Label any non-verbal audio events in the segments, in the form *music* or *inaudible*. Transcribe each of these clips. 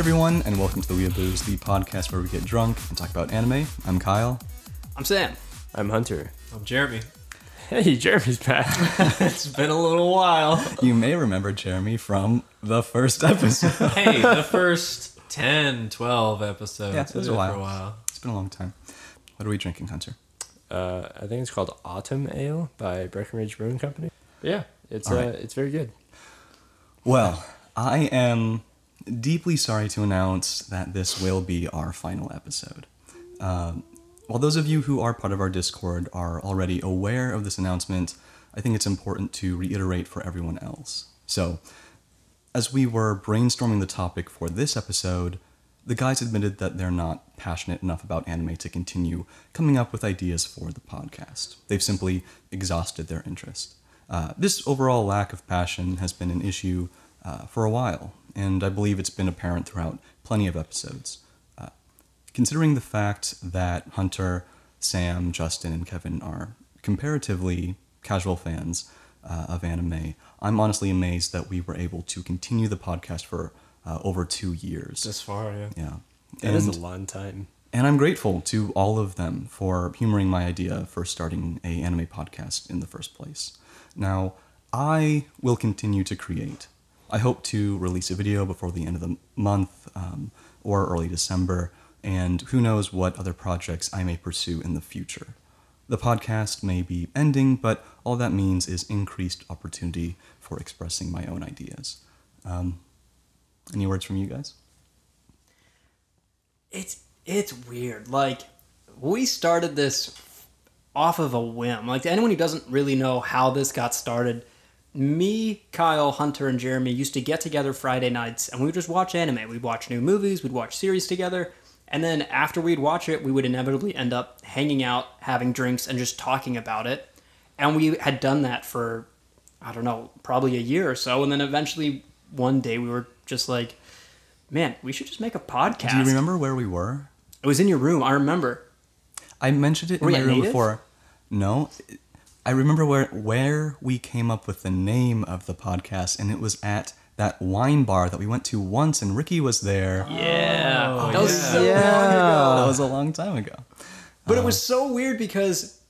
Hey everyone, and welcome to the Weeabooze, the podcast where we get drunk and talk about anime. I'm Kyle. I'm Sam. I'm Hunter. I'm Jeremy. Hey, Jeremy's back. *laughs* It's been a little while. You may remember Jeremy from the first episode. *laughs* hey, the first 10, 12 episodes. Yeah, it was Been a For while. a while. it's been a long time. What are we drinking, Hunter? uh, I think it's called Autumn Ale by Breckenridge Brewing Company. But yeah, it's All uh, right. it's very good. Well, I am deeply sorry to announce that this will be our final episode. Um, while those of you who are part of our Discord are already aware of this announcement, I think it's important to reiterate for everyone else. So, as we were brainstorming the topic for this episode, the guys admitted that they're not passionate enough about anime to continue coming up with ideas for the podcast. They've simply exhausted their interest. Uh, this overall lack of passion has been an issue uh, for a while, and I believe it's been apparent throughout plenty of episodes. Uh, considering the fact that Hunter, Sam, Justin, and Kevin are comparatively casual fans uh, of anime, I'm honestly amazed that we were able to continue the podcast for uh, over two years. This far, yeah. yeah. That is and, a long time. and I'm grateful to all of them for humoring my idea for starting a anime podcast in the first place. Now, I will continue to create. I hope to release a video before the end of the month um, or early December, and who knows what other projects I may pursue in the future. The podcast may be ending, but all that means is increased opportunity for expressing my own ideas. Um, any words from you guys? It's it's weird. Like we started this off of a whim. Like to anyone who doesn't really know how this got started, me, Kyle, Hunter, and Jeremy used to get together Friday nights and we would just watch anime. We'd watch new movies, we'd watch series together, and then after we'd watch it, we would inevitably end up hanging out, having drinks, and just talking about it. And we had done that for I don't know, probably a year or so, and then eventually one day we were just like, man, we should just make a podcast. Do you remember where we were? It was in your room. I remember. I mentioned it in Were you my room Native? before. No, I remember where where we came up with the name of the podcast, and it was at that wine bar that we went to once, and Ricky was there. Yeah, Oh, that was yeah. so Yeah. long ago. That was a long time ago. But it was uh, so weird because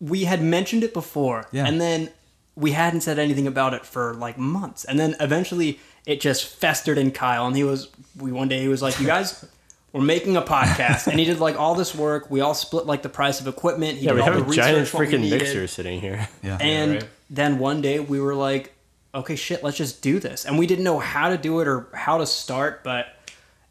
we had mentioned it before, Yeah. and then we hadn't said anything about it for like months, and then eventually it just festered in Kyle, and he was. We one day he was like, "You guys." We're making a podcast, and he did like all this work. We all split like the price of equipment. He Yeah, did we all have the a giant research, what we freaking mixer sitting here. *laughs* Yeah. And right. then one day we were like, okay, shit, let's just do this. And we didn't know how to do it or how to start, but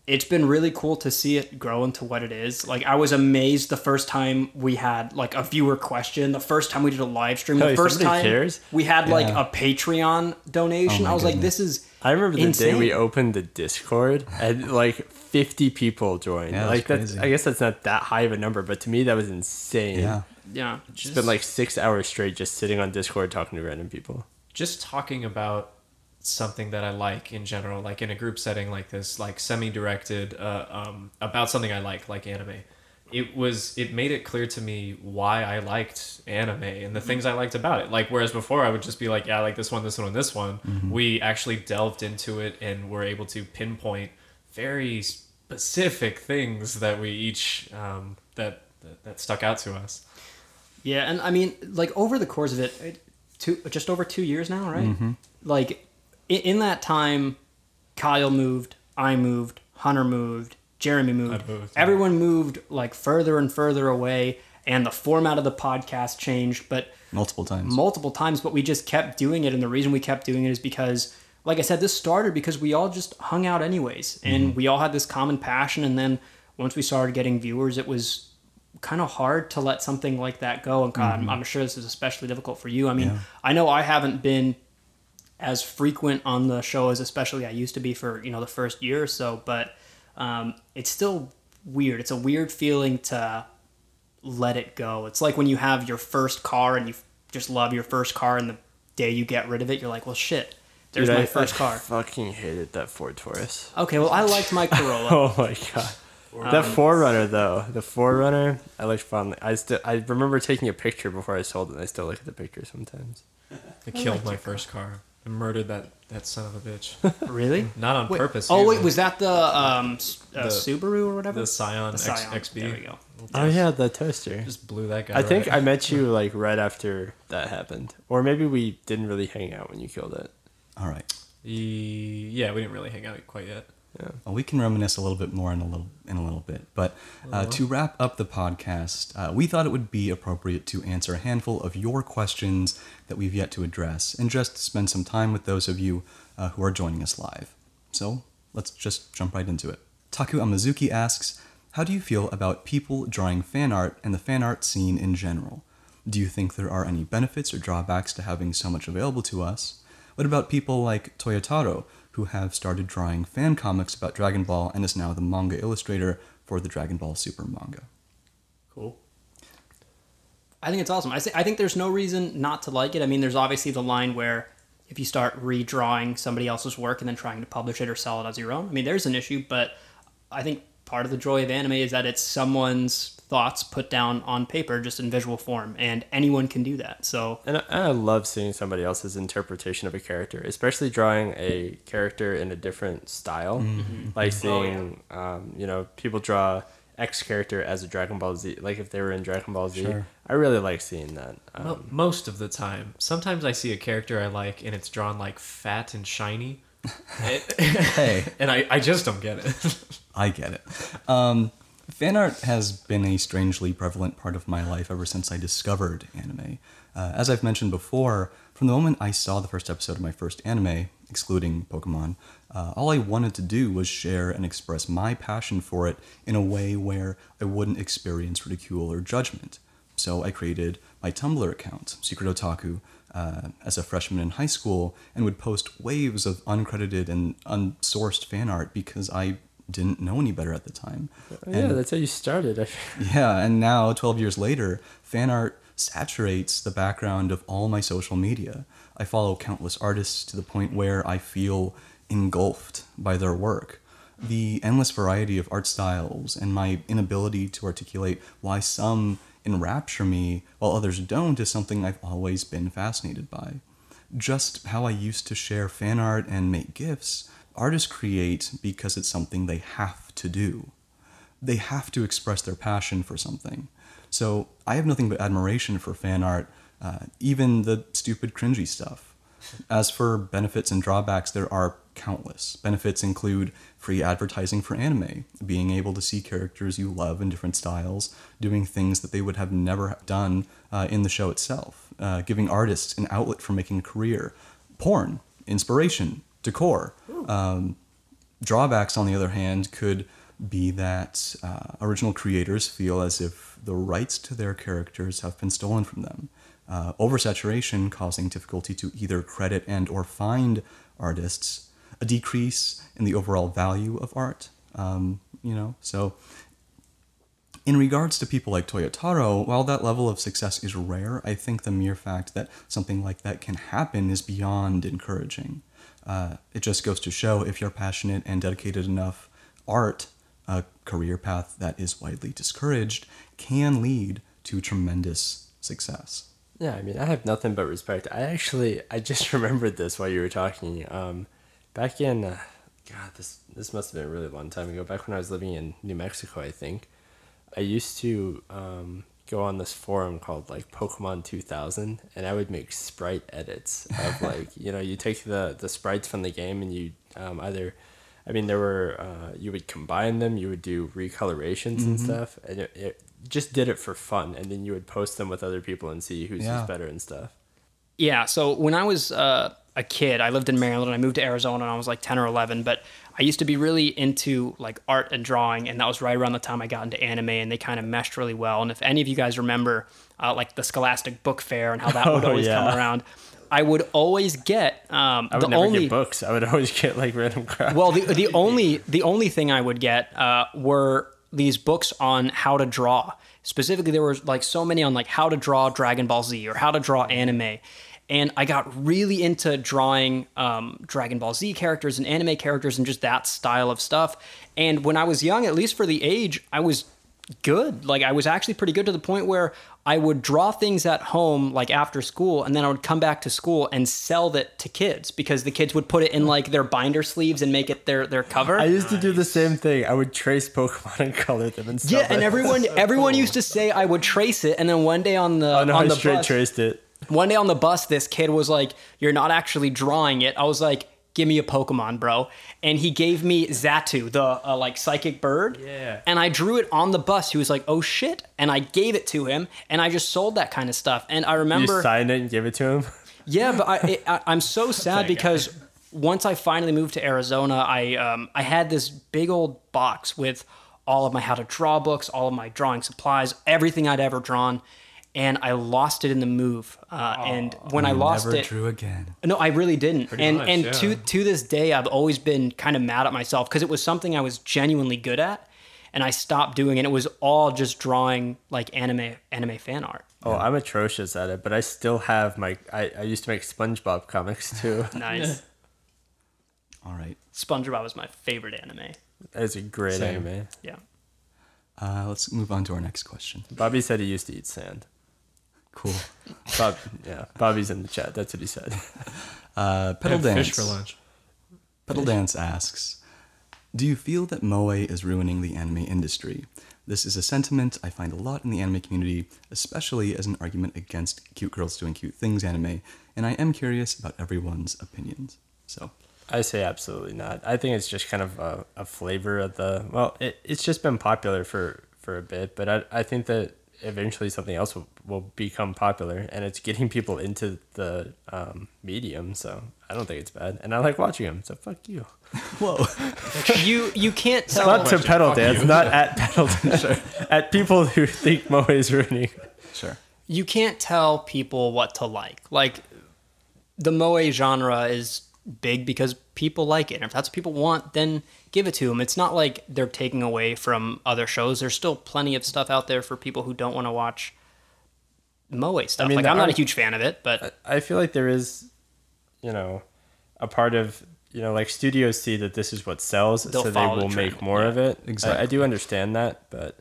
it's been really cool to see it grow into what it is. Like I was amazed the first time we had like a viewer question, the first time we did a live stream, the Hey, first time cares? we had like a Patreon donation. Oh I was like, this is I remember the day we opened the Discord and like 50 people joined. Yeah, like that's crazy. I guess that's not that high of a number, but to me that was insane. yeah. yeah. It's been like six hours straight just sitting on Discord talking to random people. Just talking about something that I like in general, like in a group setting like this, like semi-directed, uh, um, about something I like, like anime. It was. It made it clear to me why I liked anime and the things I liked about it. Like whereas before I would just be like, yeah, I like this one, this one, and this one. We actually delved into it and were able to pinpoint very specific things that we each um, that, that that stuck out to us. Yeah, and I mean, like over the course of it, it two just over two years now, right? Mm-hmm. Like in that time, Kyle moved, I moved, Hunter moved, Jeremy moved. I moved, yeah. Everyone moved like further and further away, and the format of the podcast changed, but Multiple times. multiple times. But we just kept doing it, and the reason we kept doing it is because. Like I said, this started because we all just hung out anyways, mm-hmm. and we all had this common passion. And then once we started getting viewers, it was kind of hard to let something like that go. And God, I'm, I'm sure this is especially difficult for you. I mean, Yeah. I know I haven't been as frequent on the show as especially I used to be for you know the first year or so, but um, it's still weird. It's a weird feeling to let it go. It's like when you have your first car and you just love your first car, and the day you get rid of it, you're like, well, shit. There's Dude, my I- first I car. fucking hated that Ford Taurus. Okay, well, I liked my Corolla. *laughs* Oh my god. That 4Runner though, the 4Runner, I looked fondly. I still, I remember taking a picture before I sold it. and I still look at the picture sometimes. It killed my first car. I murdered that that son of a bitch. *laughs* Really? Not on Wait, purpose. Oh wait, was that the um uh, The- Subaru or whatever? the Scion, The X, XB? There we go. Oh yeah, the toaster. Just blew that guy. I think right. I met *laughs* you like right after that happened, or maybe we didn't really hang out when you killed it. All right. E- yeah, we didn't really hang out quite yet. Yeah. Well, we can reminisce a little bit more in a little in a little bit. But uh, to wrap up the podcast, uh, we thought it would be appropriate to answer a handful of your questions that we've yet to address, and just spend some time with those of you uh, who are joining us live. So let's just jump right into it. Taku Amazuki asks, "How do you feel about people drawing fan art and the fan art scene in general? Do you think there are any benefits or drawbacks to having so much available to us? What about people like Toyotaro, who have started drawing fan comics about Dragon Ball and is now the manga illustrator for the Dragon Ball Super manga? Cool. I think it's awesome. I, say, I think there's no reason not to like it. I mean, there's obviously the line where if you start redrawing somebody else's work and then trying to publish it or sell it as your own, I mean, there's an issue, but I think part of the joy of anime is that it's someone's thoughts put down on paper just in visual form, and anyone can do that. So, And I, and I love seeing somebody else's interpretation of a character, especially drawing a character in a different style. Like seeing, um, you know, people draw X character as a Dragon Ball Z, like if they were in Dragon Ball Z. Sure. I really like seeing that. Um, Mo- Most of the time. Sometimes I see a character I like and it's drawn like fat and shiny. *laughs* *laughs* Hey, and I, I just don't get it. *laughs* I get it. Um, fan art has been a strangely prevalent part of my life ever since I discovered anime. Uh, as I've mentioned before, from the moment I saw the first episode of my first anime, excluding Pokemon, uh, all I wanted to do was share and express my passion for it in a way where I wouldn't experience ridicule or judgment. So I created my Tumblr account, Secret Otaku, uh, as a freshman in high school, and would post waves of uncredited and unsourced fan art because I didn't know any better at the time. Oh, yeah, And- that's how you started. *laughs* Yeah, and now, 12 years later, fan art saturates the background of all my social media. I follow countless artists to the point where I feel engulfed by their work. The endless variety of art styles and my inability to articulate why some enrapture me while others don't is something I've always been fascinated by. Just how I used to share fan art and make gifts, artists create because it's something they have to do they have to express their passion for something. So I have nothing but admiration for fan art, uh, even the stupid, cringy stuff. As for benefits and drawbacks, there are countless. Benefits include free advertising for anime, being able to see characters you love in different styles, doing things that they would have never done uh, in the show itself, uh, giving artists an outlet for making a career, porn, inspiration, decor. Um, drawbacks, on the other hand, could be that uh, original creators feel as if the rights to their characters have been stolen from them. Uh, oversaturation causing difficulty to either credit and or find artists, a decrease in the overall value of art. Um, you know, so in regards to people like Toyotaro, while that level of success is rare, I think the mere fact that something like that can happen is beyond encouraging. Uh, it just goes to show if you're passionate and dedicated enough, art, a career path that is widely discouraged, can lead to tremendous success. Yeah, I mean, I have nothing but respect. I actually, I just *laughs* remembered this while you were talking. Um, back in, uh, God, this this must have been a really long time ago. Back when I was living in New Mexico, I think, I used to um, go on this forum called like Pokemon Two Thousand, and I would make sprite edits of *laughs* like, you know, you take the the sprites from the game and you um, either. I mean, there were uh, you would combine them, you would do recolorations and stuff, and it, it just did it for fun. And then you would post them with other people and see who's, Yeah. who's better and stuff. Yeah, so when I was uh, a kid, I lived in Maryland. And I moved to Arizona when I was like 10 or 11, but I used to be really into like art and drawing, and that was right around the time I got into anime, and they kind of meshed really well. And if any of you guys remember, uh, like the Scholastic Book Fair and how that *laughs* would Oh, always come around, I would always get um, I would the only books. I would always get like random crap. well, the the *laughs* only the only thing I would get uh, were these books on how to draw. Specifically, there were like so many on like how to draw Dragon Ball Z or how to draw anime, and I got really into drawing um, Dragon Ball Z characters and anime characters and just that style of stuff. And when I was young, at least for the age, I was good. Like I was actually pretty good to the point where I would draw things at home like after school, and then I would come back to school and sell that to kids because the kids would put it in like their binder sleeves and make it their their cover. I used to do the same thing. I would trace Pokemon *laughs* and color them and stuff. yeah, and everyone *laughs* everyone used to say I would trace it, and then one day on the Oh no, on I the straight bus, traced it. One day on the bus, this kid was like, "You're not actually drawing it." I was like, "Give me a Pokemon, bro," and he gave me Xatu, the uh, like psychic bird. Yeah. And I drew it on the bus. He was like, "Oh shit!" And I gave it to him, and I just sold that kind of stuff. And I You remember, signed it and gave it to him. *laughs* yeah, but I, it, I I'm so *laughs* sad because once I finally moved to Arizona, I um I had this big old box with all of my how to draw books, all of my drawing supplies, everything I'd ever drawn. And I lost it in the move. Uh, and when I lost it. You Never it, drew again. no, I really didn't. and much, and yeah. to to this day, I've always been kind of mad at myself because it was something I was genuinely good at, and I stopped doing it. It was all just drawing like anime anime fan art. Oh, I'm atrocious at it, but I still have my. I, I used to make SpongeBob comics *laughs* too. Nice. *laughs* All right. SpongeBob was my favorite anime. It's a great Same. anime. Yeah. Uh, let's move on to our next question. Bobby said he used to eat sand. Cool. *laughs* Bob, yeah, Bobby's in the chat. That's what he said. *laughs* Uh, Pedal Dance. fish for lunch. Pedal Dance asks, "Do you feel that moe is ruining the anime industry? This is a sentiment I find a lot in the anime community, especially as an argument against cute girls doing cute things anime, and I am curious about everyone's opinions." So, I say absolutely not. I think it's just kind of a, a flavor of the. Well, it, it's just been popular for for a bit, but I I think that eventually something else will, will become popular, and it's getting *laughs* people into the um, medium. So I don't think it's bad, and I like watching them. So fuck you. *laughs* whoa. *laughs* You you can't tell. Not to pedal Fuck dance, not at pedal dance. At people who think Moe is ruining. sure. you can't tell people what to like. Like the moe genre is big because people like it. And if that's what people want, then give it to them. It's not like they're taking away from other shows. There's still plenty of stuff out there for people who don't want to watch moe stuff. mean, like I'm not a huge fan of it, but I feel like there is, you know, a part of you know like studios see that this is what sells, They'll so they follow the will make more yeah. of it. I- I, do understand that, but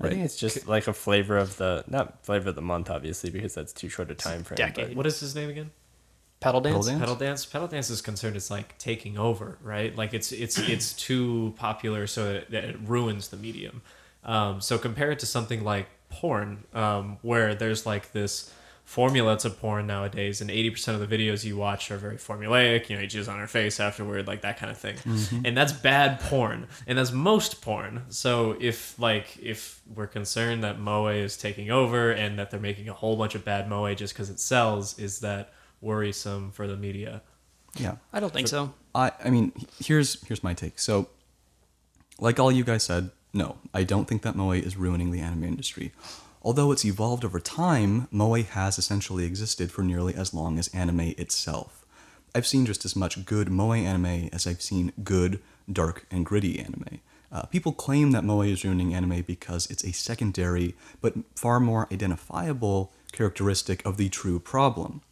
I think it's just like a flavor of the not flavor of the month, obviously, because that's too short a time frame. decade. What is his name again? Pedal dance. Pedal dance? Pedal dance. Pedal dance is concerned. It's like taking over, right? Like it's it's *clears throat* it's too popular, so that, that it ruins the medium. Um, so compare it to something like porn, um, where there's like this formula to porn nowadays, and eighty percent of the videos you watch are very formulaic. You know, you jizz on her face afterward, like that kind of thing, and that's bad porn, and that's most porn. So if like if we're concerned that moe is taking over and that they're making a whole bunch of bad moe just because it sells, is that worrisome for the media? Yeah. I don't think so. I I mean, here's here's my take. So, like all you guys said, no, I don't think that moe is ruining the anime industry. Although it's evolved over time, moe has essentially existed for nearly as long as anime itself. I've seen just as much good moe anime as I've seen good, dark, and gritty anime. Uh, people claim that moe is ruining anime because it's a secondary, but far more identifiable characteristic of the true problem.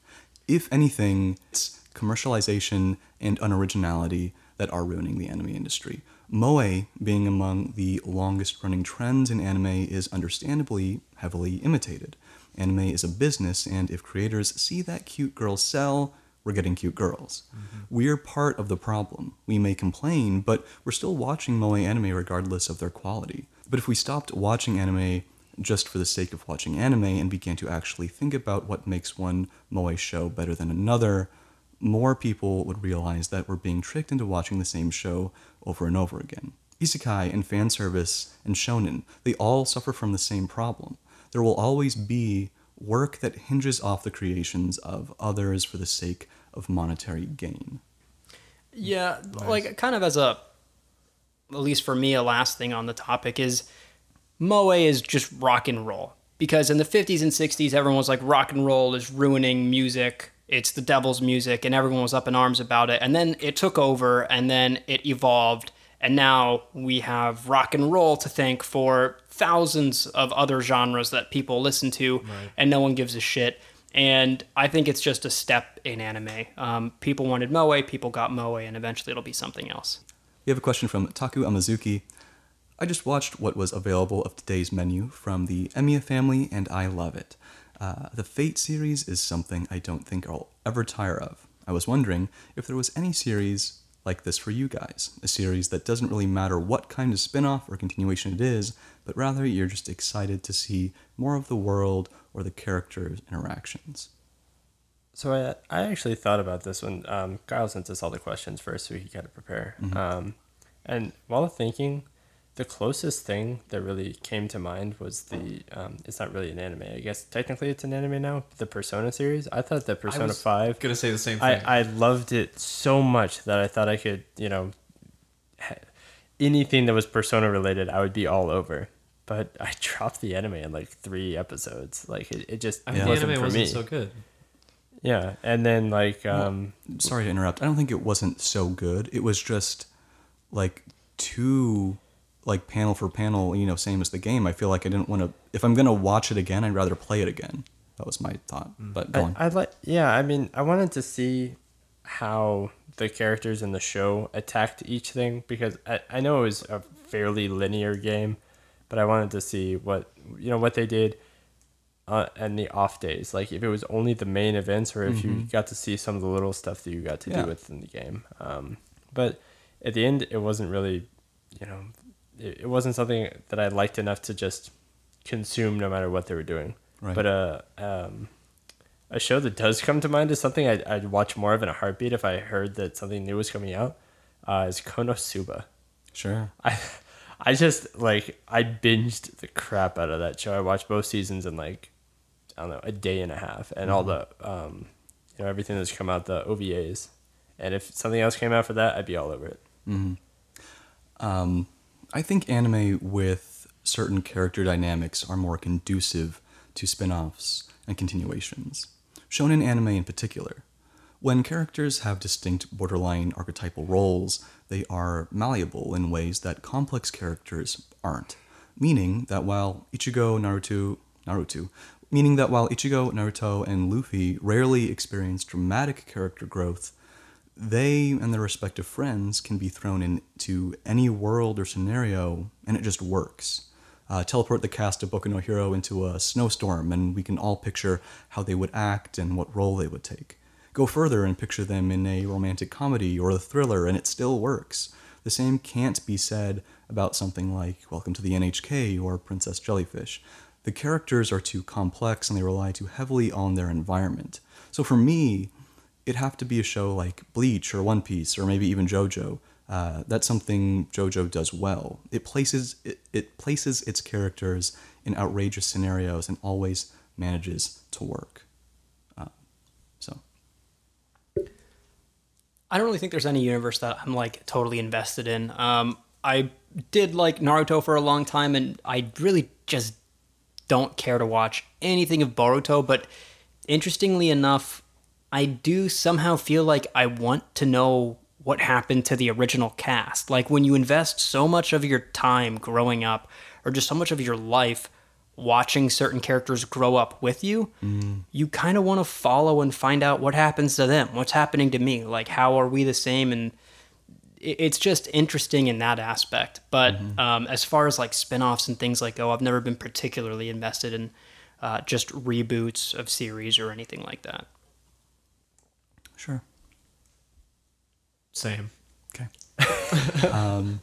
If anything, it's commercialization and unoriginality that are ruining the anime industry. Moe, being among the longest running trends in anime, is understandably heavily imitated. Anime is a business, and if creators see that cute girls sell, we're getting cute girls. Mm-hmm. We're part of the problem. We may complain, but we're still watching Moe anime regardless of their quality. But if we stopped watching anime just for the sake of watching anime and began to actually think about what makes one Moe show better than another, more people would realize that we're being tricked into watching the same show over and over again. Isekai and fan service and shonen, they all suffer from the same problem. There will always be work that hinges off the creations of others for the sake of monetary gain. Yeah, like kind of as a, at least for me, a last thing on the topic is Moe is just rock and roll. Because in the 50s and 60s, everyone was like, rock and roll is ruining music. It's the devil's music, and everyone was up in arms about it. And then it took over, and then it evolved. And now we have rock and roll to thank for thousands of other genres that people listen to, and no one gives a shit. And I think it's just a step in anime. Um, people wanted Moe, people got Moe, and eventually it'll be something else. We have a question from Taku Amazuki. I just watched what was available of today's menu from the Emiya family, and I love it. Uh, the Fate series is something I don't think I'll ever tire of. I was wondering if there was any series like this for you guys, a series that doesn't really matter what kind of spin off or continuation it is, but rather you're just excited to see more of the world or the characters' interactions. So I I actually thought about this when um, Kyle sent us all the questions first, so we could kind of prepare. Um, and while thinking, the closest thing that really came to mind was the um, it's not really an anime. I guess technically it's an anime now. The Persona series. I thought that Persona was Five. Gonna say the same thing. I, I loved it so much that I thought I could you know ha- anything that was Persona related I would be all over. But I *laughs* dropped the anime in like three episodes. Like it, it just I mean, wasn't the anime for wasn't me. so good. Yeah, and then like um, Sorry to interrupt. I don't think it wasn't so good. It was just like too like panel for panel, you know, same as the game. I feel like I didn't want to if I'm going to watch it again, I'd rather play it again. That was my thought. But go I. I'd like yeah, I mean, I wanted to see how the characters in the show attacked each thing because I, I know it was a fairly linear game, but I wanted to see what you know what they did uh, and the off days, like if it was only the main events or if you got to see some of the little stuff that you got to Yeah. do within the game. Um, but at the end, it wasn't really, you know, it, it wasn't something that I liked enough to just consume no matter what they were doing. Right. But uh, um, a show that does come to mind is something I'd, I'd watch more of in a heartbeat if I heard that something new was coming out. Uh, is Konosuba. sure. I I just like I binged the crap out of that show. I watched both seasons in like I don't know a day and a half, and all the um, you know everything that's come out the OVAs. And if something else came out for that, I'd be all over it. Um, I think anime with certain character dynamics are more conducive to spin offs and continuations. Shonen anime in particular. When characters have distinct borderline archetypal roles, they are malleable in ways that complex characters aren't. Meaning that while Ichigo, Naruto, Naruto, meaning that while Ichigo, Naruto, and Luffy rarely experience dramatic character growth, they and their respective friends can be thrown into any world or scenario and it just works. Uh, teleport the cast of Boku no Hero into a snowstorm and we can all picture how they would act and what role they would take. Go further and picture them in a romantic comedy or a thriller and it still works. The same can't be said about something like Welcome to the NHK or Princess Jellyfish. The characters are too complex and they rely too heavily on their environment. So for me, it'd have to be a show like Bleach or One Piece or maybe even JoJo. Uh, that's something JoJo does well. It places it, it places its characters in outrageous scenarios and always manages to work. Uh, so I don't really think there's any universe that I'm like totally invested in. Um, I did like Naruto for a long time, and I really just don't care to watch anything of Boruto. But interestingly enough, I do somehow feel like I want to know what happened to the original cast. Like when you invest so much of your time growing up, or just so much of your life watching certain characters grow up with you, you kind of want to follow and find out what happens to them, what's happening to me, like how are we the same, and it's just interesting in that aspect. But um, as far as like spin-offs and things like oh, I've never been particularly invested in uh, just reboots of series or anything like that. Sure, Same. okay. *laughs* um,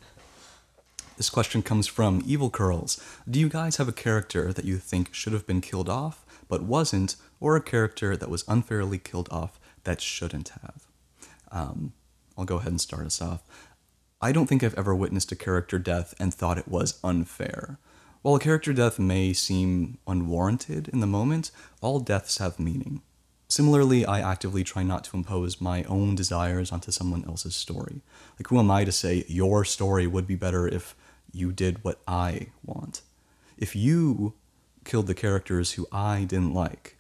this question comes from Evil Curls. Do you guys have a character that you think should have been killed off but wasn't, or a character that was unfairly killed off that shouldn't have? Um, I'll go ahead and start us off. I don't think I've ever witnessed a character death and thought it was unfair. While a character death may seem unwarranted in the moment, all deaths have meaning. Similarly, I actively try not to impose my own desires onto someone else's story. Like, who am I to say your story would be better if you did what I want? If you killed the characters who I didn't like,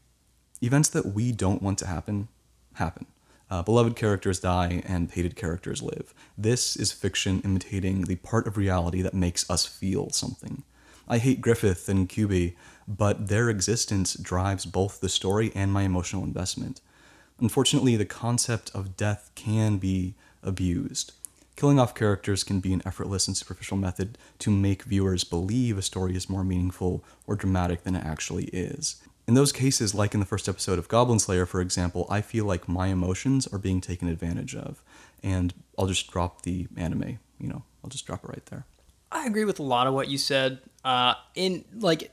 events that we don't want to happen, happen. Uh, beloved characters die and hated characters live. This is fiction imitating the part of reality that makes us feel something. I hate Griffith and QB, but their existence drives both the story and my emotional investment. Unfortunately, the concept of death can be abused. Killing off characters can be an effortless and superficial method to make viewers believe a story is more meaningful or dramatic than it actually is. In those cases, like in the first episode of Goblin Slayer, for example, I feel like my emotions are being taken advantage of. And I'll just drop the anime, you know, I'll just drop it right there. I agree with a lot of what you said. Uh, in like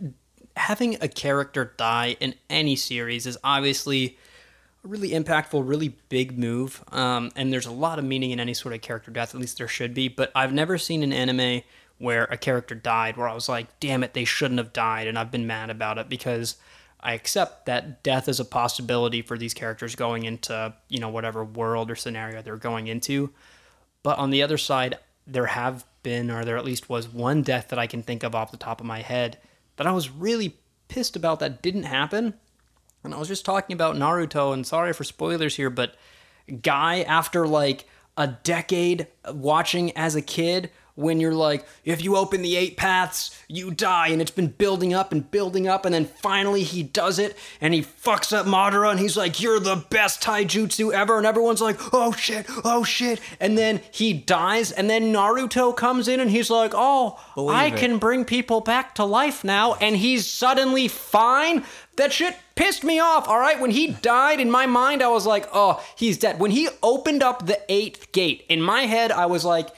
having a character die in any series is obviously a really impactful, really big move. Um, and there's a lot of meaning in any sort of character death. At least there should be. But I've never seen an anime where a character died where I was like, "Damn it, they shouldn't have died," and I've been mad about it because I accept that death is a possibility for these characters going into you know whatever world or scenario they're going into. But on the other side, there have been, or there at least was one death that I can think of off the top of my head that I was really pissed about that didn't happen. And I was just talking about Naruto, and sorry for spoilers here, but Guy, after like a decade watching as a kid, when you're like, if you open the eight paths, you die, and it's been building up and building up, and then finally he does it, and he fucks up Madara, and he's like, you're the best taijutsu ever, and everyone's like, oh shit, oh shit, and then he dies, and then Naruto comes in, and he's like, oh, Believe I it. can bring people back to life now, and he's suddenly fine. That shit pissed me off, all right? When he died, in my mind, I was like, oh, he's dead. When he opened up the eighth gate, in my head, I was like,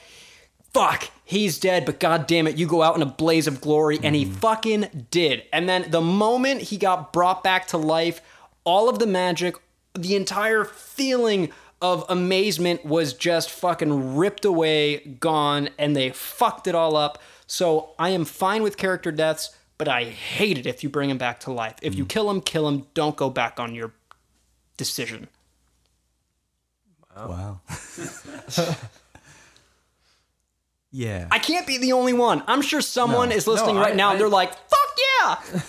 fuck, he's dead, but god damn it, you go out in a blaze of glory, and he mm-hmm. fucking did. And then the moment he got brought back to life, all of the magic, the entire feeling of amazement was just fucking ripped away, gone, and they fucked it all up. So I am fine with character deaths, but I hate it if you bring him back to life. If you mm. kill him, kill him. Don't go back on your decision. Wow. *laughs* *laughs* yeah. I can't be the only one. I'm sure someone No. is listening No, right I- now I- and they're like, fuck yeah!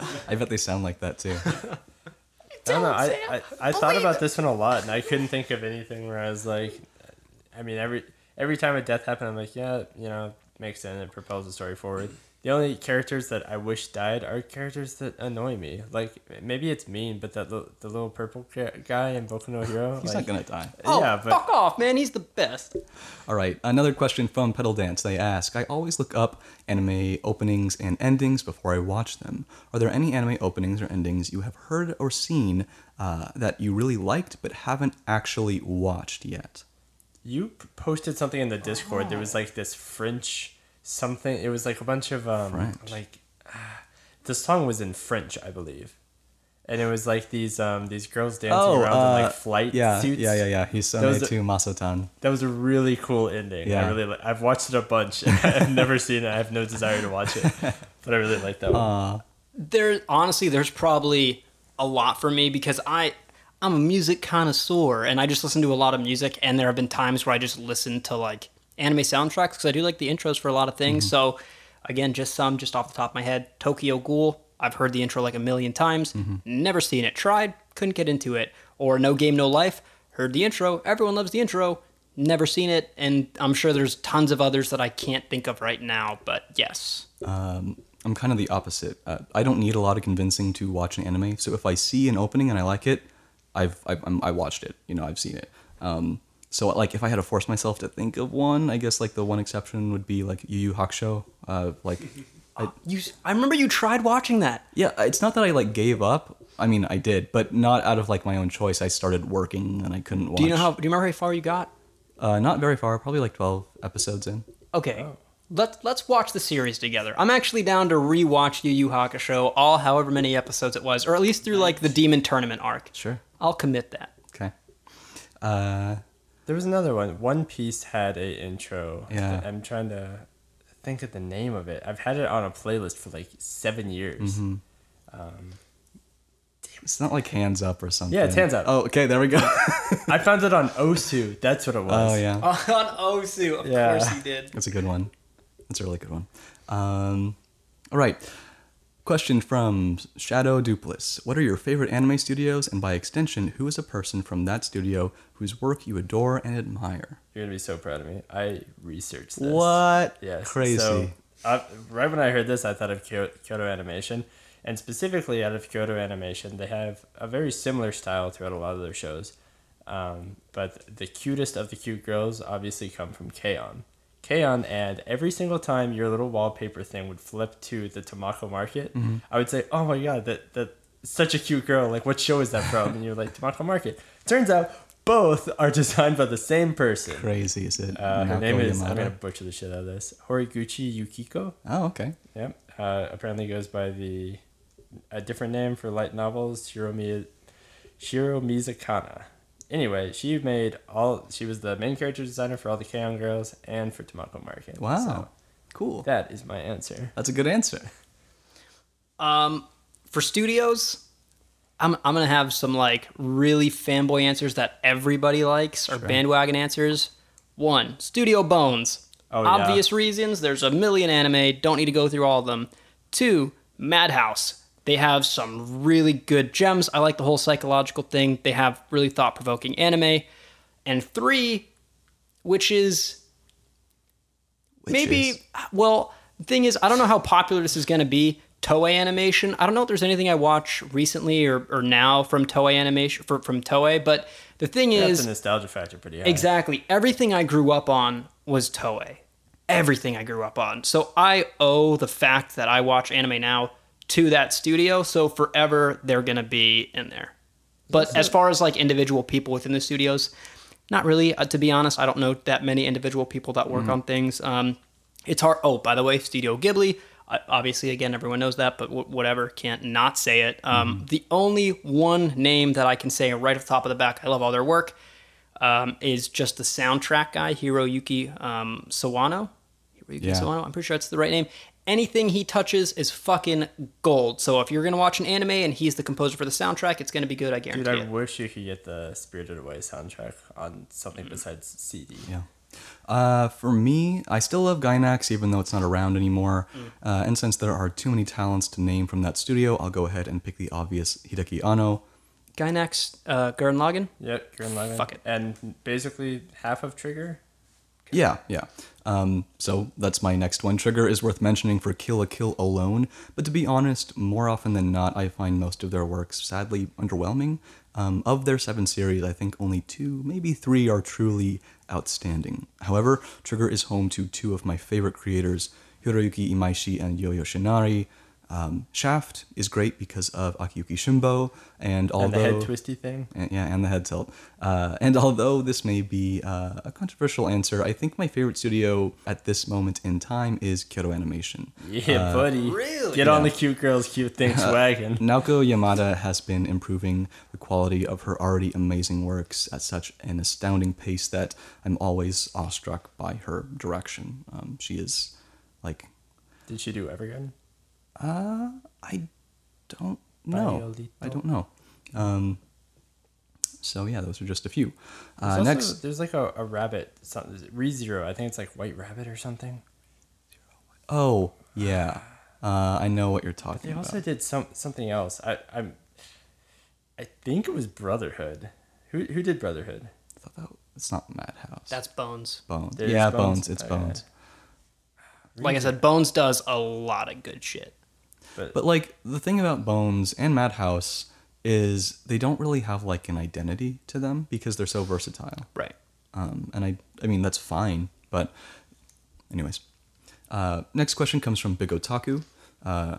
*laughs* I bet they sound like that too. *laughs* I don't know. I, I, I thought about this one a lot, and I couldn't think of anything where I was like, I mean, every every time a death happened, I'm like, yeah, you know, makes sense. It propels the story forward. The only characters that I wish died are characters that annoy me. Like maybe it's mean, but that li- the little purple ca- guy in Boku no Hero. *laughs* He's like, not gonna die. Oh, yeah, but fuck off, man. He's the best. All right, another question from Pedal Dance. They ask I always look up anime openings and endings before I watch them. Are there any anime openings or endings you have heard or seen uh, that you really liked but haven't actually watched yet? You posted something in the Discord. There was like this French something. It was like a bunch of um French. like ah, the song was in French, I believe. And it was like these um these girls dancing around in like flight Oh, uh, yeah, suits. yeah, yeah, yeah. He's Those- to Masotan. That was a really cool ending. Yeah. I really li- I've watched it a bunch. *laughs* I've never seen it. I have no desire to watch it. *laughs* But I really like that one. There, honestly, there's probably a lot for me because I, I'm a music connoisseur and I just listen to a lot of music. And there have been times where I just listen to like anime soundtracks because I do like the intros for a lot of things. So, again, just some just off the top of my head. Tokyo Ghoul. I've heard the intro like a million times. Never seen it. Tried. Couldn't get into it. Or No Game No Life. Heard the intro. Everyone loves the intro. Never seen it, and I'm sure there's tons of others that I can't think of right now. But yes, Um, I'm kind of the opposite. Uh, I don't need a lot of convincing to watch an anime. So if I see an opening and I like it, I've I, I'm, I watched it. You know, I've seen it. Um, so like if I had to force myself to think of one, I guess like the one exception would be like Yu Yu Hakusho. Uh, like, *laughs* I, you. I remember you tried watching that. yeah, it's not that I like gave up. I mean, I did, but not out of like my own choice. I started working and I couldn't watch. Do you know how? Do you remember how far you got? Uh, not very far. Probably like 12 episodes in. Okay. Let's let's watch the series together. I'm actually down to rewatch Yu Yu Hakusho, all however many episodes it was, or at least through like the Demon Tournament arc. Sure. I'll commit that. Okay. Uh, There was another one. One Piece had a intro. Yeah. I'm trying to think of the name of it. I've had it on a playlist for like seven years. Mm-hmm. it's not like hands up or something. Yeah, it's Hands Up. Oh, okay. There we go. *laughs* I found it on Osu. That's what it was. oh yeah. *laughs* On Osu, of Yeah. course he did. That's a good one. That's a really good one. Um, all right. Question from Shadow Dupless. What are your favorite anime studios, and by extension, who is a person from that studio whose work you adore and admire? You're gonna be so proud of me. I researched this. What? Yes. Crazy. So, uh, right when I heard this, I thought of Kyoto, Kyoto Animation, and specifically out of Kyoto Animation, they have a very similar style throughout a lot of their shows. Um, but the cutest of the cute girls obviously come from K-On! K-On! and every single time your little wallpaper thing would flip to the Tamako Market, I would say, "Oh my god, that that such a cute girl! Like, what show is that from?" And you're like, "Tamako Market." Turns out both are *laughs* designed by the same person. Crazy, is it? Uh, her name is I'm gonna butcher the shit out of this. Horiguchi Yukiko. Oh, okay. Yep. Uh, apparently goes by the a different name for light novels, Shiromi Shiro Mizukana. Anyway, she made all. She was the main character designer for all the K-On! girls and for Tamako Market. Wow. So cool. that is my answer. That's a good answer. Um, for studios, I'm I'm gonna have some like really fanboy answers that everybody likes or bandwagon answers. One, Studio Bones. Oh, yeah. Obvious reasons. There's a million anime. Don't need to go through all of them. Two, Madhouse. They have some really good gems. I like the whole psychological thing. They have really thought provoking anime. And three, which is maybe Witches. well the thing is i don't know how popular this is going to be toei animation i don't know if there's anything i watch recently or, or now from toei animation for, from toei but the thing is That's is a nostalgia factor pretty high. exactly everything i grew up on was toei everything i grew up on so i owe the fact that i watch anime now to that studio so forever they're going to be in there but as far as like individual people within the studios, not really. Uh, to be honest, I don't know that many individual people that work on things. Um, it's hard. Oh, by the way, Studio Ghibli. Uh, obviously, again, everyone knows that, but w- whatever, can't not say it. Um, The only one name that I can say right off the top of the back, I love all their work, um, is just the soundtrack guy, Hiroyuki um, Sawano. Hiroyuki Yeah. Sawano. I'm pretty sure that's the right name. Anything he touches is fucking gold. So if you're gonna watch an anime and he's the composer for the soundtrack, it's gonna be good. I guarantee Dude, I it. wish you could get the Spirited Away soundtrack on something besides CD. Yeah. Uh, for me, I still love Gainax, even though it's not around anymore. Uh, and since there are too many talents to name from that studio, I'll go ahead and pick the obvious Hideaki Anno. Gainax, uh, Gurren Lagann. Yep, Gurren Lagann. Fuck it. And basically half of Trigger. Yeah, yeah. Um, so that's my next one. Trigger is worth mentioning for Kill la Kill alone, but to be honest, more often than not, I find most of their works sadly underwhelming. Um, of their seven series, I think only two, maybe three, are truly outstanding. However, Trigger is home to two of my favorite creators, Hiroyuki Imaishi and Yo Yoshinari. Um, Shaft is great because of Akiyuki Shimbo, and although and the head twisty thing. and- yeah, and the head tilt. Uh, and although this may be uh, a controversial answer, I think my favorite studio at this moment in time is Kyoto Animation. Yeah, buddy. really? Get on the cute girls, cute things *laughs* wagon. Naoko Yamada has been improving the quality of her already amazing works at such an astounding pace that I'm always awestruck by her direction. Um, she is like, Did she do Evergarden? Uh, I don't know. I don't know. Um, so yeah, those are just a few. There's Uh, also- next, there's like a, a rabbit, something ReZero. I think it's like White Rabbit or something. oh yeah, uh, I know what you're talking about. They about. also did some something else. I I'm, I think it was Brotherhood. Who who did Brotherhood? I thought that it's not Madhouse. That's Bones. Bones. It is Yeah, Bones? Bones. It's Oh, yeah. Bones. Like I said, Bones does a lot of good shit. But, But like the thing about Bones and Madhouse is they don't really have like an identity to them because they're so versatile. Right. Um, and I, I mean that's fine. But, anyways, uh, next question comes from Big Otaku. Uh,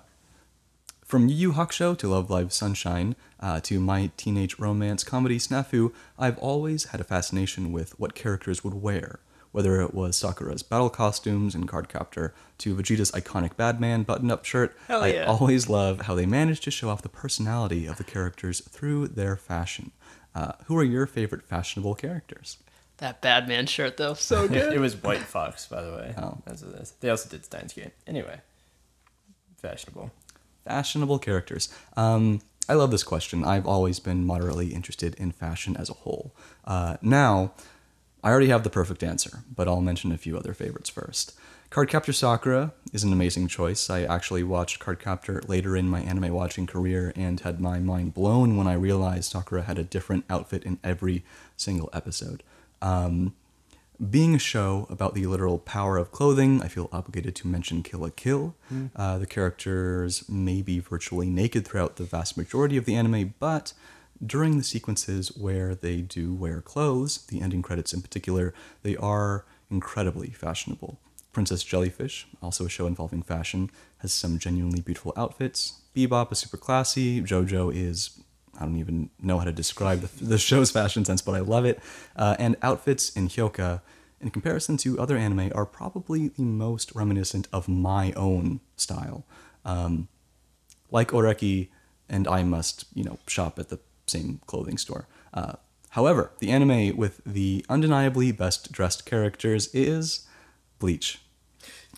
from Yu Yu Hakusho to Love Live Sunshine uh, to my teenage romance comedy Snafu, I've always had a fascination with what characters would wear. Whether it was Sakura's battle costumes in Cardcaptor to Vegeta's iconic Badman button-up shirt, Hell I always love how they manage to show off the personality of the characters through their fashion. Uh, who are your favorite fashionable characters? That Badman shirt though, so *laughs* good. it was White Fox, by the way. Oh. That's what it is. They also did Steins Gate. Anyway, fashionable. Fashionable characters. Um, I love this question. I've always been moderately interested in fashion as a whole. Uh, now, I already have the perfect answer, but I'll mention a few other favorites first. Cardcaptor Sakura is an amazing choice. I actually watched Cardcaptor later in my anime watching career and had my mind blown when I realized Sakura had a different outfit in every single episode. Um, being a show about the literal power of clothing, I feel obligated to mention Kill la Kill. Uh, the characters may be virtually naked throughout the vast majority of the anime, but during the sequences where they do wear clothes, the ending credits in particular, they are incredibly fashionable. Princess Jellyfish, also a show involving fashion, has some genuinely beautiful outfits. Bebop is super classy. JoJo is, I don't even know how to describe the, the show's fashion sense, but I love it. Uh, and outfits in Hyoka, in comparison to other anime, are probably the most reminiscent of my own style. Um, like Oreki, and I must, you know, shop at the same clothing store. Uh, however, the anime with the undeniably best dressed characters is Bleach.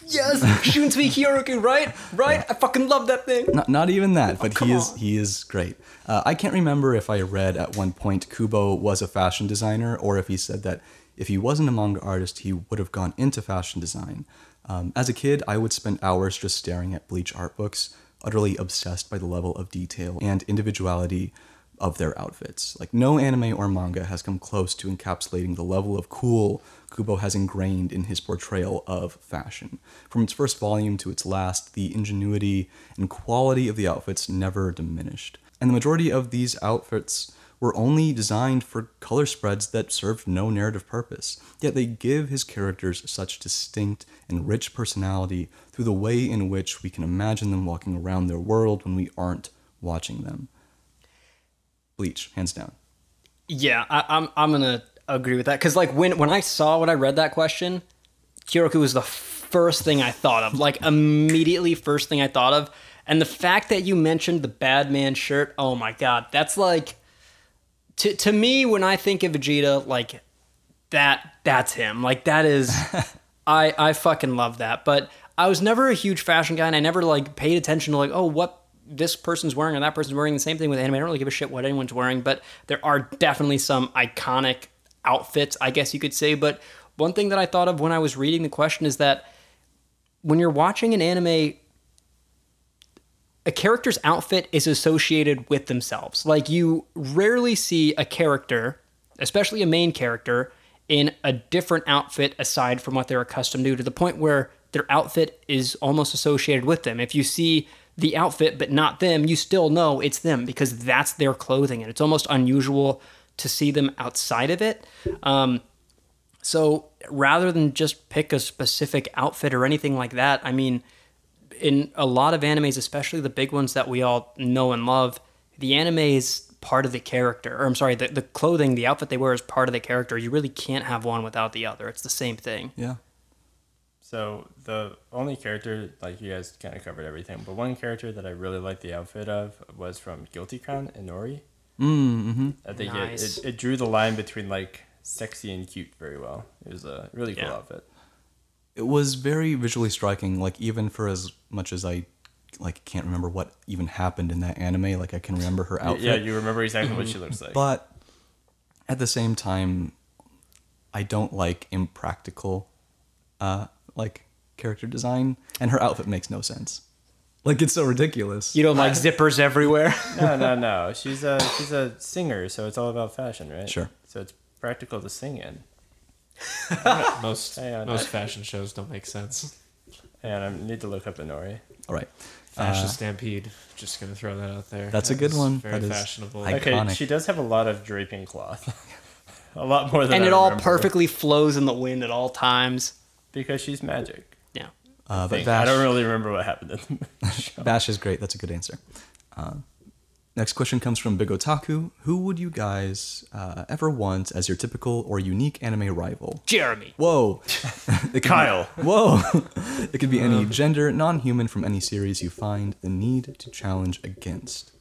Yes, *laughs* Shunsuke Kyoraku, right? Right? I fucking love that thing. Not, not even that, but he is on. he is great. Uh, I can't remember if I read at one point Kubo was a fashion designer, or if he said that if he wasn't a manga artist, he would have gone into fashion design. Um, as a kid, I would spend hours just staring at Bleach art books, utterly obsessed by the level of detail and individuality of their outfits. Like no anime or manga has come close to encapsulating the level of cool Kubo has ingrained in his portrayal of fashion. From its first volume to its last, the ingenuity and quality of the outfits never diminished. And the majority of these outfits were only designed for color spreads that served no narrative purpose. Yet they give his characters such distinct and rich personality through the way in which we can imagine them walking around their world when we aren't watching them. Bleach, hands down. Yeah, I, I'm I'm gonna agree with that because like when when I saw when I read that question, Kyoraku was the first thing I thought of. Like immediately, first thing I thought of. And the fact that you mentioned the bad man shirt, oh my god, that's like to to me when I think of Vegeta, like that that's him. Like that is *laughs* I I fucking love that. But I was never a huge fashion guy and I never like paid attention to like, oh what this person's wearing and that person's wearing the same thing with anime. I don't really give a shit what anyone's wearing, but there are definitely some iconic outfits, I guess you could say. But one thing that I thought of when I was reading the question is that when you're watching an anime, a character's outfit is associated with themselves. Like you rarely see a character, especially a main character, in a different outfit aside from what they're accustomed to, to the point where their outfit is almost associated with them. If you see the outfit but not them, you still know it's them because that's their clothing, and it's almost unusual to see them outside of it. Um, so rather than just pick a specific outfit or anything like that, I mean, in a lot of animes, especially the big ones that we all know and love, the anime is part of the character. Or I'm sorry, the, the clothing, the outfit they wear is part of the character. You really can't have one without the other. It's the same thing. Yeah. So the only character, like you guys kind of covered everything, but one character that I really liked the outfit of was from Guilty Crown, Inori. Mm-hmm. I think Nice. it, it, it drew the line between like sexy and cute very well. It was a really cool Yeah. outfit. It was very visually striking. Like even for as much as I like can't remember what even happened in that anime. Like I can remember her *laughs* outfit. Yeah, you remember exactly what she *clears throat* looks like. But at the same time, I don't like impractical, uh, like character design, and her outfit makes no sense. Like it's so ridiculous. You don't like zippers everywhere. *laughs* no, no, no. She's a she's a singer, so it's all about fashion, right? Sure. So it's practical to sing in. *laughs* Most on, most I- fashion shows don't make sense. And I need to look up Inori. All right, Fashion Uh, Stampede. Just gonna throw that out there. That's a good one. Very That is fashionable. I- Okay, Iconic. she does have a lot of draping cloth. *laughs* a lot more than and I it all perfectly flows in the wind at all times. Because she's magic. Yeah. uh, but think. I don't really remember what happened in the *laughs* show. Vash is great. That's a good answer. Uh, next question comes from Big Otaku. Who would you guys uh, ever want as your typical or unique anime rival? Jeremy. Whoa. *laughs* It could be- Kyle. whoa. *laughs* it could be any gender, non human from any series you find the need to challenge against.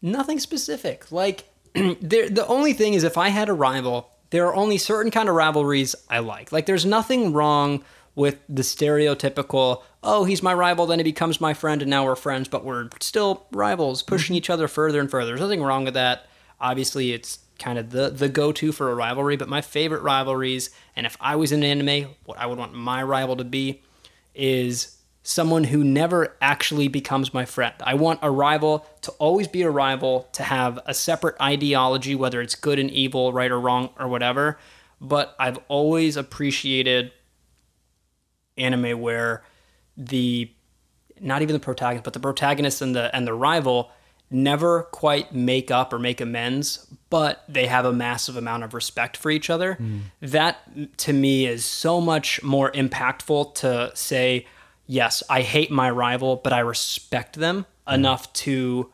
Nothing specific. Like *clears throat* there, the only thing is, if I had a rival, there are only certain kind of rivalries I like. Like there's nothing wrong with the stereotypical. Oh, he's my rival, then he becomes my friend, and now we're friends, but we're still rivals, pushing mm-hmm. each other further and further. There's nothing wrong with that. Obviously, it's kind of the the go to for a rivalry. But my favorite rivalries, and if I was in an anime, what I would want my rival to be, is someone who never actually becomes my friend. I want a rival to always be a rival, to have a separate ideology, whether it's good and evil, right or wrong, or whatever. But I've always appreciated anime where the not even the protagonist, but the protagonist and the and the rival never quite make up or make amends, but they have a massive amount of respect for each other. Hmm. That to me is so much more impactful to say, yes, I hate my rival, but I respect them enough to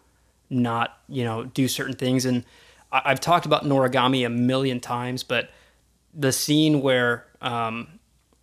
not, you know, do certain things. And I- I've talked about Noragami a million times, but the scene where um,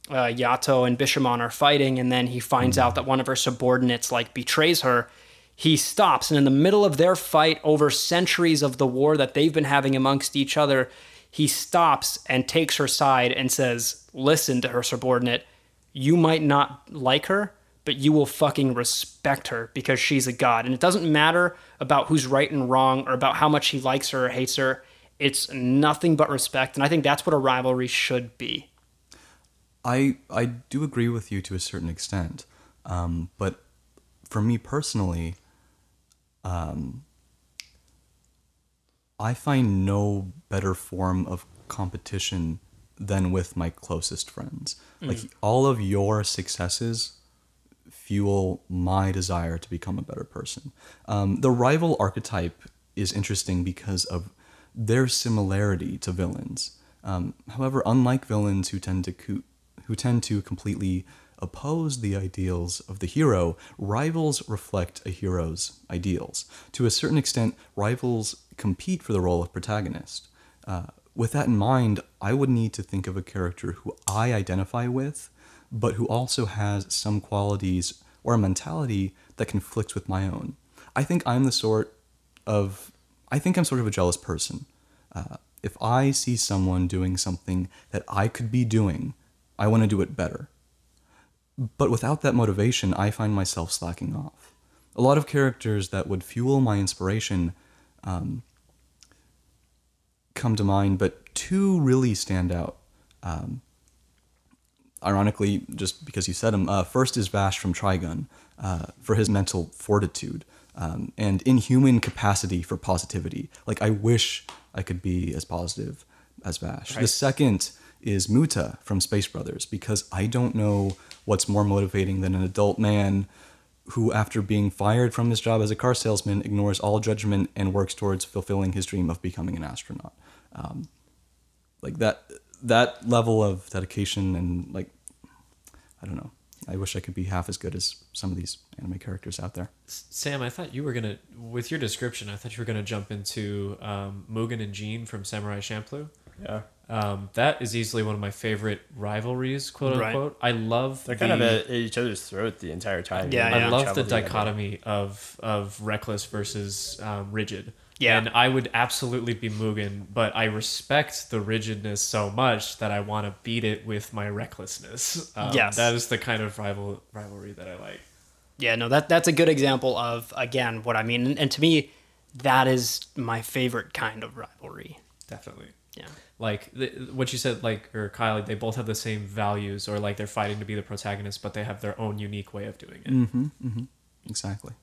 uh, Yato and Bishamon are fighting, and then he finds out that one of her subordinates like betrays her. He stops, and in the middle of their fight over centuries of the war that they've been having amongst each other, he stops and takes her side and says, "Listen to her subordinate. You might not like her, but you will fucking respect her because she's a god. And it doesn't matter about who's right and wrong or about how much he likes her or hates her. It's nothing but respect, and I think that's what a rivalry should be." I I do agree with you to a certain extent, um, but for me personally, um, I find no better form of competition than with my closest friends. Like all of your successes fuel my desire to become a better person. Um, the rival archetype is interesting because of their similarity to villains. Um, however, unlike villains who tend to co- who tend to completely oppose the ideals of the hero, rivals reflect a hero's ideals. To a certain extent, rivals compete for the role of protagonist. Uh, with that in mind, I would need to think of a character who I identify with, but who also has some qualities or a mentality that conflicts with my own. I think I'm the sort of, I think I'm sort of a jealous person. Uh, if I see someone doing something that I could be doing, I want to do it better. But without that motivation, I find myself slacking off. A lot of characters that would fuel my inspiration um, come to mind, but two really stand out. Um, ironically, just because you said them, uh, first is Vash from Trigun uh, for his mental fortitude um, and inhuman capacity for positivity. Like, I wish I could be as positive as Vash. The second is Muta from Space Brothers because I don't know what's more motivating than an adult man who, after being fired from his job as a car salesman, ignores all judgment and works towards fulfilling his dream of becoming an astronaut. Um, like that, that level of dedication and like, I don't know. I wish I could be half as good as some of these anime characters out there. Sam, I thought you were gonna, with your description, I thought you were gonna jump into um, Mugen and Jean from Samurai Champloo. Yeah. Um, that is easily one of my favorite rivalries, quote Right. unquote. I love They're the, kind of at each other's throat the entire time. Yeah, yeah. I love the travel together. dichotomy of of reckless versus um, rigid. Yeah. and I would absolutely be Mugen, but I respect the rigidness so much that I want to beat it with my recklessness. *laughs* Um, Yes. that is the kind of rival rivalry that I like. Yeah, no, that that's a good example of again what I mean, and, and to me, that is my favorite kind of rivalry. Definitely. Yeah, like the, what you said like or kyle they both have the same values or like they're fighting to be the protagonist but they have their own unique way of doing it mm-hmm, mm-hmm. Exactly.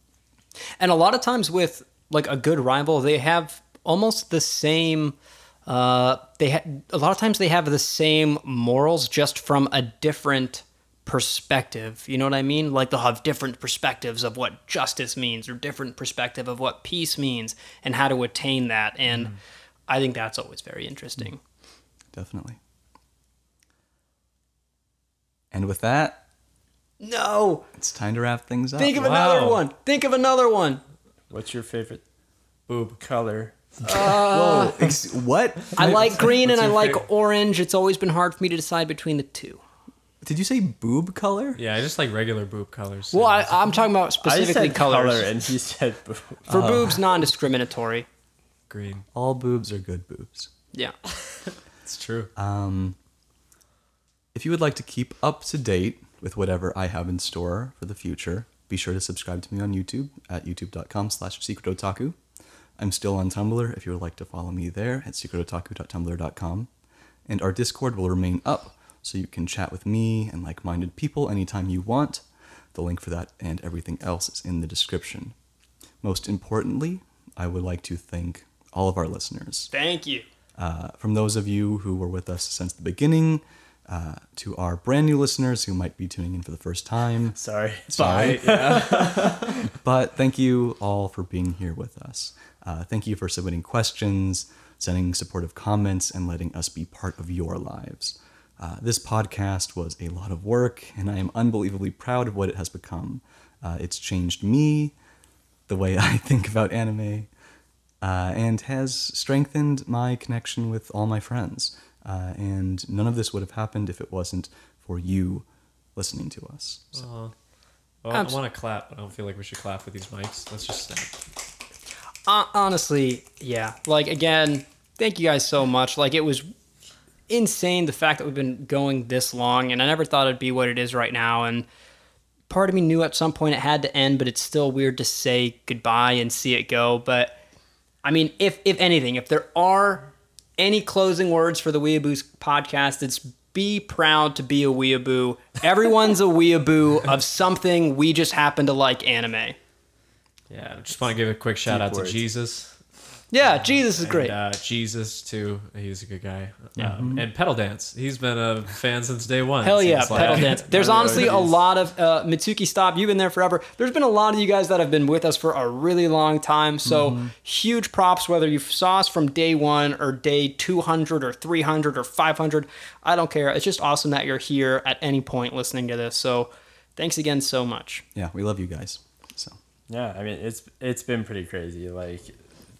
and a lot of times with like a good rival, they have almost the same. Uh, they ha- a lot of times they have the same morals, just from a different perspective. You know what I mean? Like they'll have different perspectives of what justice means, or different perspective of what peace means, and how to attain that. And mm. I think that's always very interesting. Definitely. And with that, No, it's time to wrap things up. think of another one. Think of another one. What's your favorite boob color? *laughs* Uh, Whoa, ex- what? I like green and I like favorite? orange. It's always been hard for me to decide between the two. Did you say boob color? yeah i just like regular boob colors Well, I, I'm talking about I specifically said colors. color and he said boo. For oh. boobs, non-discriminatory. Green All boobs are good boobs. Yeah. *laughs* it's true Um, if you would like to keep up to date with whatever I have in store for the future, be sure to subscribe to me on YouTube at youtube.com slash secretotaku. I'm still on Tumblr if you would like to follow me there at secretotaku.tumblr.com. And our Discord will remain up so you can chat with me and like minded people anytime you want. The link for that and everything else is in the description. Most importantly, I would like to thank all of our listeners. Thank you. Uh, from those of you who were with us since the beginning, Uh, to our brand new listeners who might be tuning in for the first time, Sorry. Sorry. Bye. *laughs* *laughs* but thank you all for being here with us. Uh, thank you for submitting questions, sending supportive comments, and letting us be part of your lives. Uh, this podcast was a lot of work, and I am unbelievably proud of what it has become. Uh, it's changed me, the way *laughs* I think about anime, uh, and has strengthened my connection with all my friends. Uh, and none of this would have happened if it wasn't for you listening to us. So, Aw. Well, I want to clap, but I don't feel like we should clap with these mics. Let's just snap. Uh, honestly, yeah. Like again, thank you guys so much. Like it was insane the fact that we've been going this long, and I never thought it'd be what it is right now. And part of me knew at some point it had to end, but it's still weird to say goodbye and see it go. But I mean, if if anything, if there are any closing words for the Weeabooze podcast, it's be proud to be a weeaboo. Everyone's a weeaboo of something. We just happen to like anime. Yeah, I just want to give a quick shout Deep out words. to Jesus. Yeah, Jesus is And, great. uh, Jesus too. He's a good guy. Um, and Pedal Dance. He's been a fan since day one. Hell yeah, like. pedal dance. *laughs* There's One of the honestly a lot of uh, Mitsuki Stop. You've been there forever. There's been a lot of you guys that have been with us for a really long time. So huge props whether you saw us from day one or day 200 or 300 or 500. I don't care. It's just awesome that you're here at any point listening to this. So thanks again so much. yeah, we love you guys. So. Yeah, I mean it's it's been pretty crazy. Like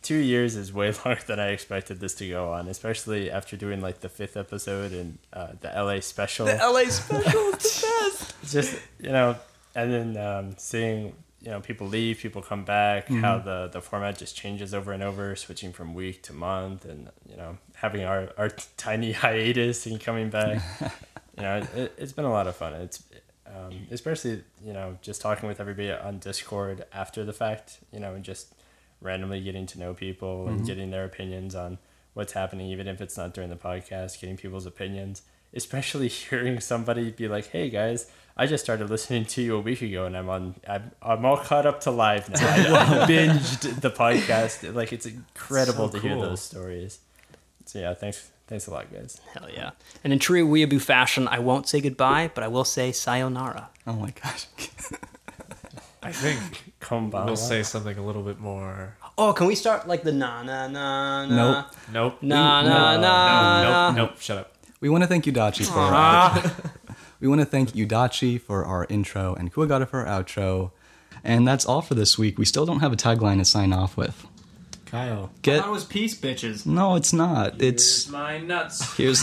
two years is way *laughs* longer than I expected this to go on, especially after doing like the fifth episode and uh, the LA special. The LA *laughs* special is the best. Just you know, and then um, seeing you know people leave, people come back, how the the format just changes over and over, switching from week to month, and you know having our our *laughs* tiny hiatus and coming back. you know, it, it's been a lot of fun. It's um, especially you know just talking with everybody on Discord after the fact. You know, and just randomly getting to know people and mm-hmm. getting their opinions on what's happening, even if it's not during the podcast. Getting people's opinions, especially *laughs* hearing somebody be like, "Hey guys." I just started listening to you a week ago, and I'm on. I'm, I'm all caught up to live now. I, I *laughs* binged the podcast. Like it's incredible So to hear those stories. So yeah, thanks, thanks a lot, guys. Hell yeah. And in true weeaboo fashion, I won't say goodbye, but I will say sayonara. Oh my gosh. *laughs* I think Konbanwa. we'll say something a little bit more. Oh, can we start like the na na na na? Nope. Nope. Na na No, na. nope. Nope. Shut up. We want to thank Yu-dachi for our, *laughs* we want to thank Yu-dachi for our intro and Kuwagata for our outro. And that's all for this week. We still don't have a tagline to sign off with. Kyle. Get was peace, bitches. No, it's not. It's my nuts. here's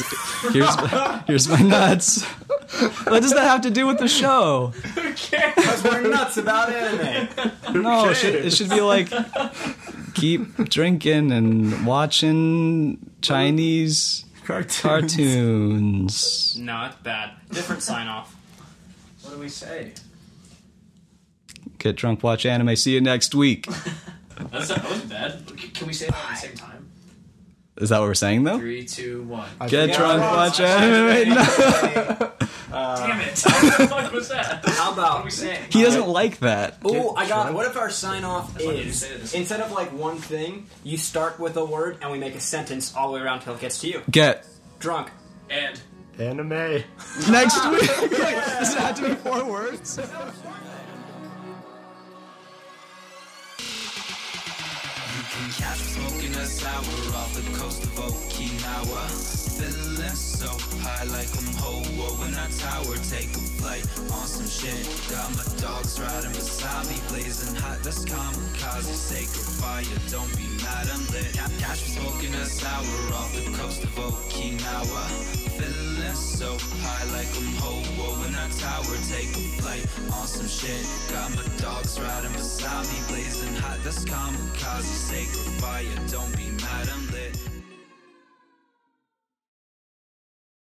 here's here's my nuts. What does that have to do with the show? Who Because we're nuts about anime. No, it should, it should be like keep drinking and watching Chinese cartoons. No, it's bad. Different sign off. What do we say? Get drunk, watch anime. See you next week. *laughs* That's not, that wasn't bad. Can we say that at the same time? Is that what we're saying though? Three, two, one. Get drunk, watch anime. No. *laughs* Uh, Damn it! What the fuck was that? *laughs* How What are we about? saying? He doesn't like that. Oh, I got. What if our sign off why you is say this. instead of like one thing, you start with a word and we make a sentence all the way around till it gets to you. Get Drunk. And Anime. *laughs* next week. Does it have to be four words? Can smoking a sour off the coast of Okinawa. Feeling so high like I'm Hoa when I tower take a flight on some shit. Got my dogs riding beside me, blazing hot. That's kamikaze, sacred fire. Don't be I'm lit. Ca- Catch me smoking a sour off the coast of Okinawa. Feeling so high like I'm Hoa when I tower take a flight on some shit. Got my dogs riding beside me, blazing hot. That's kamikaze, sacred fire. Don't be mad, I'm lit.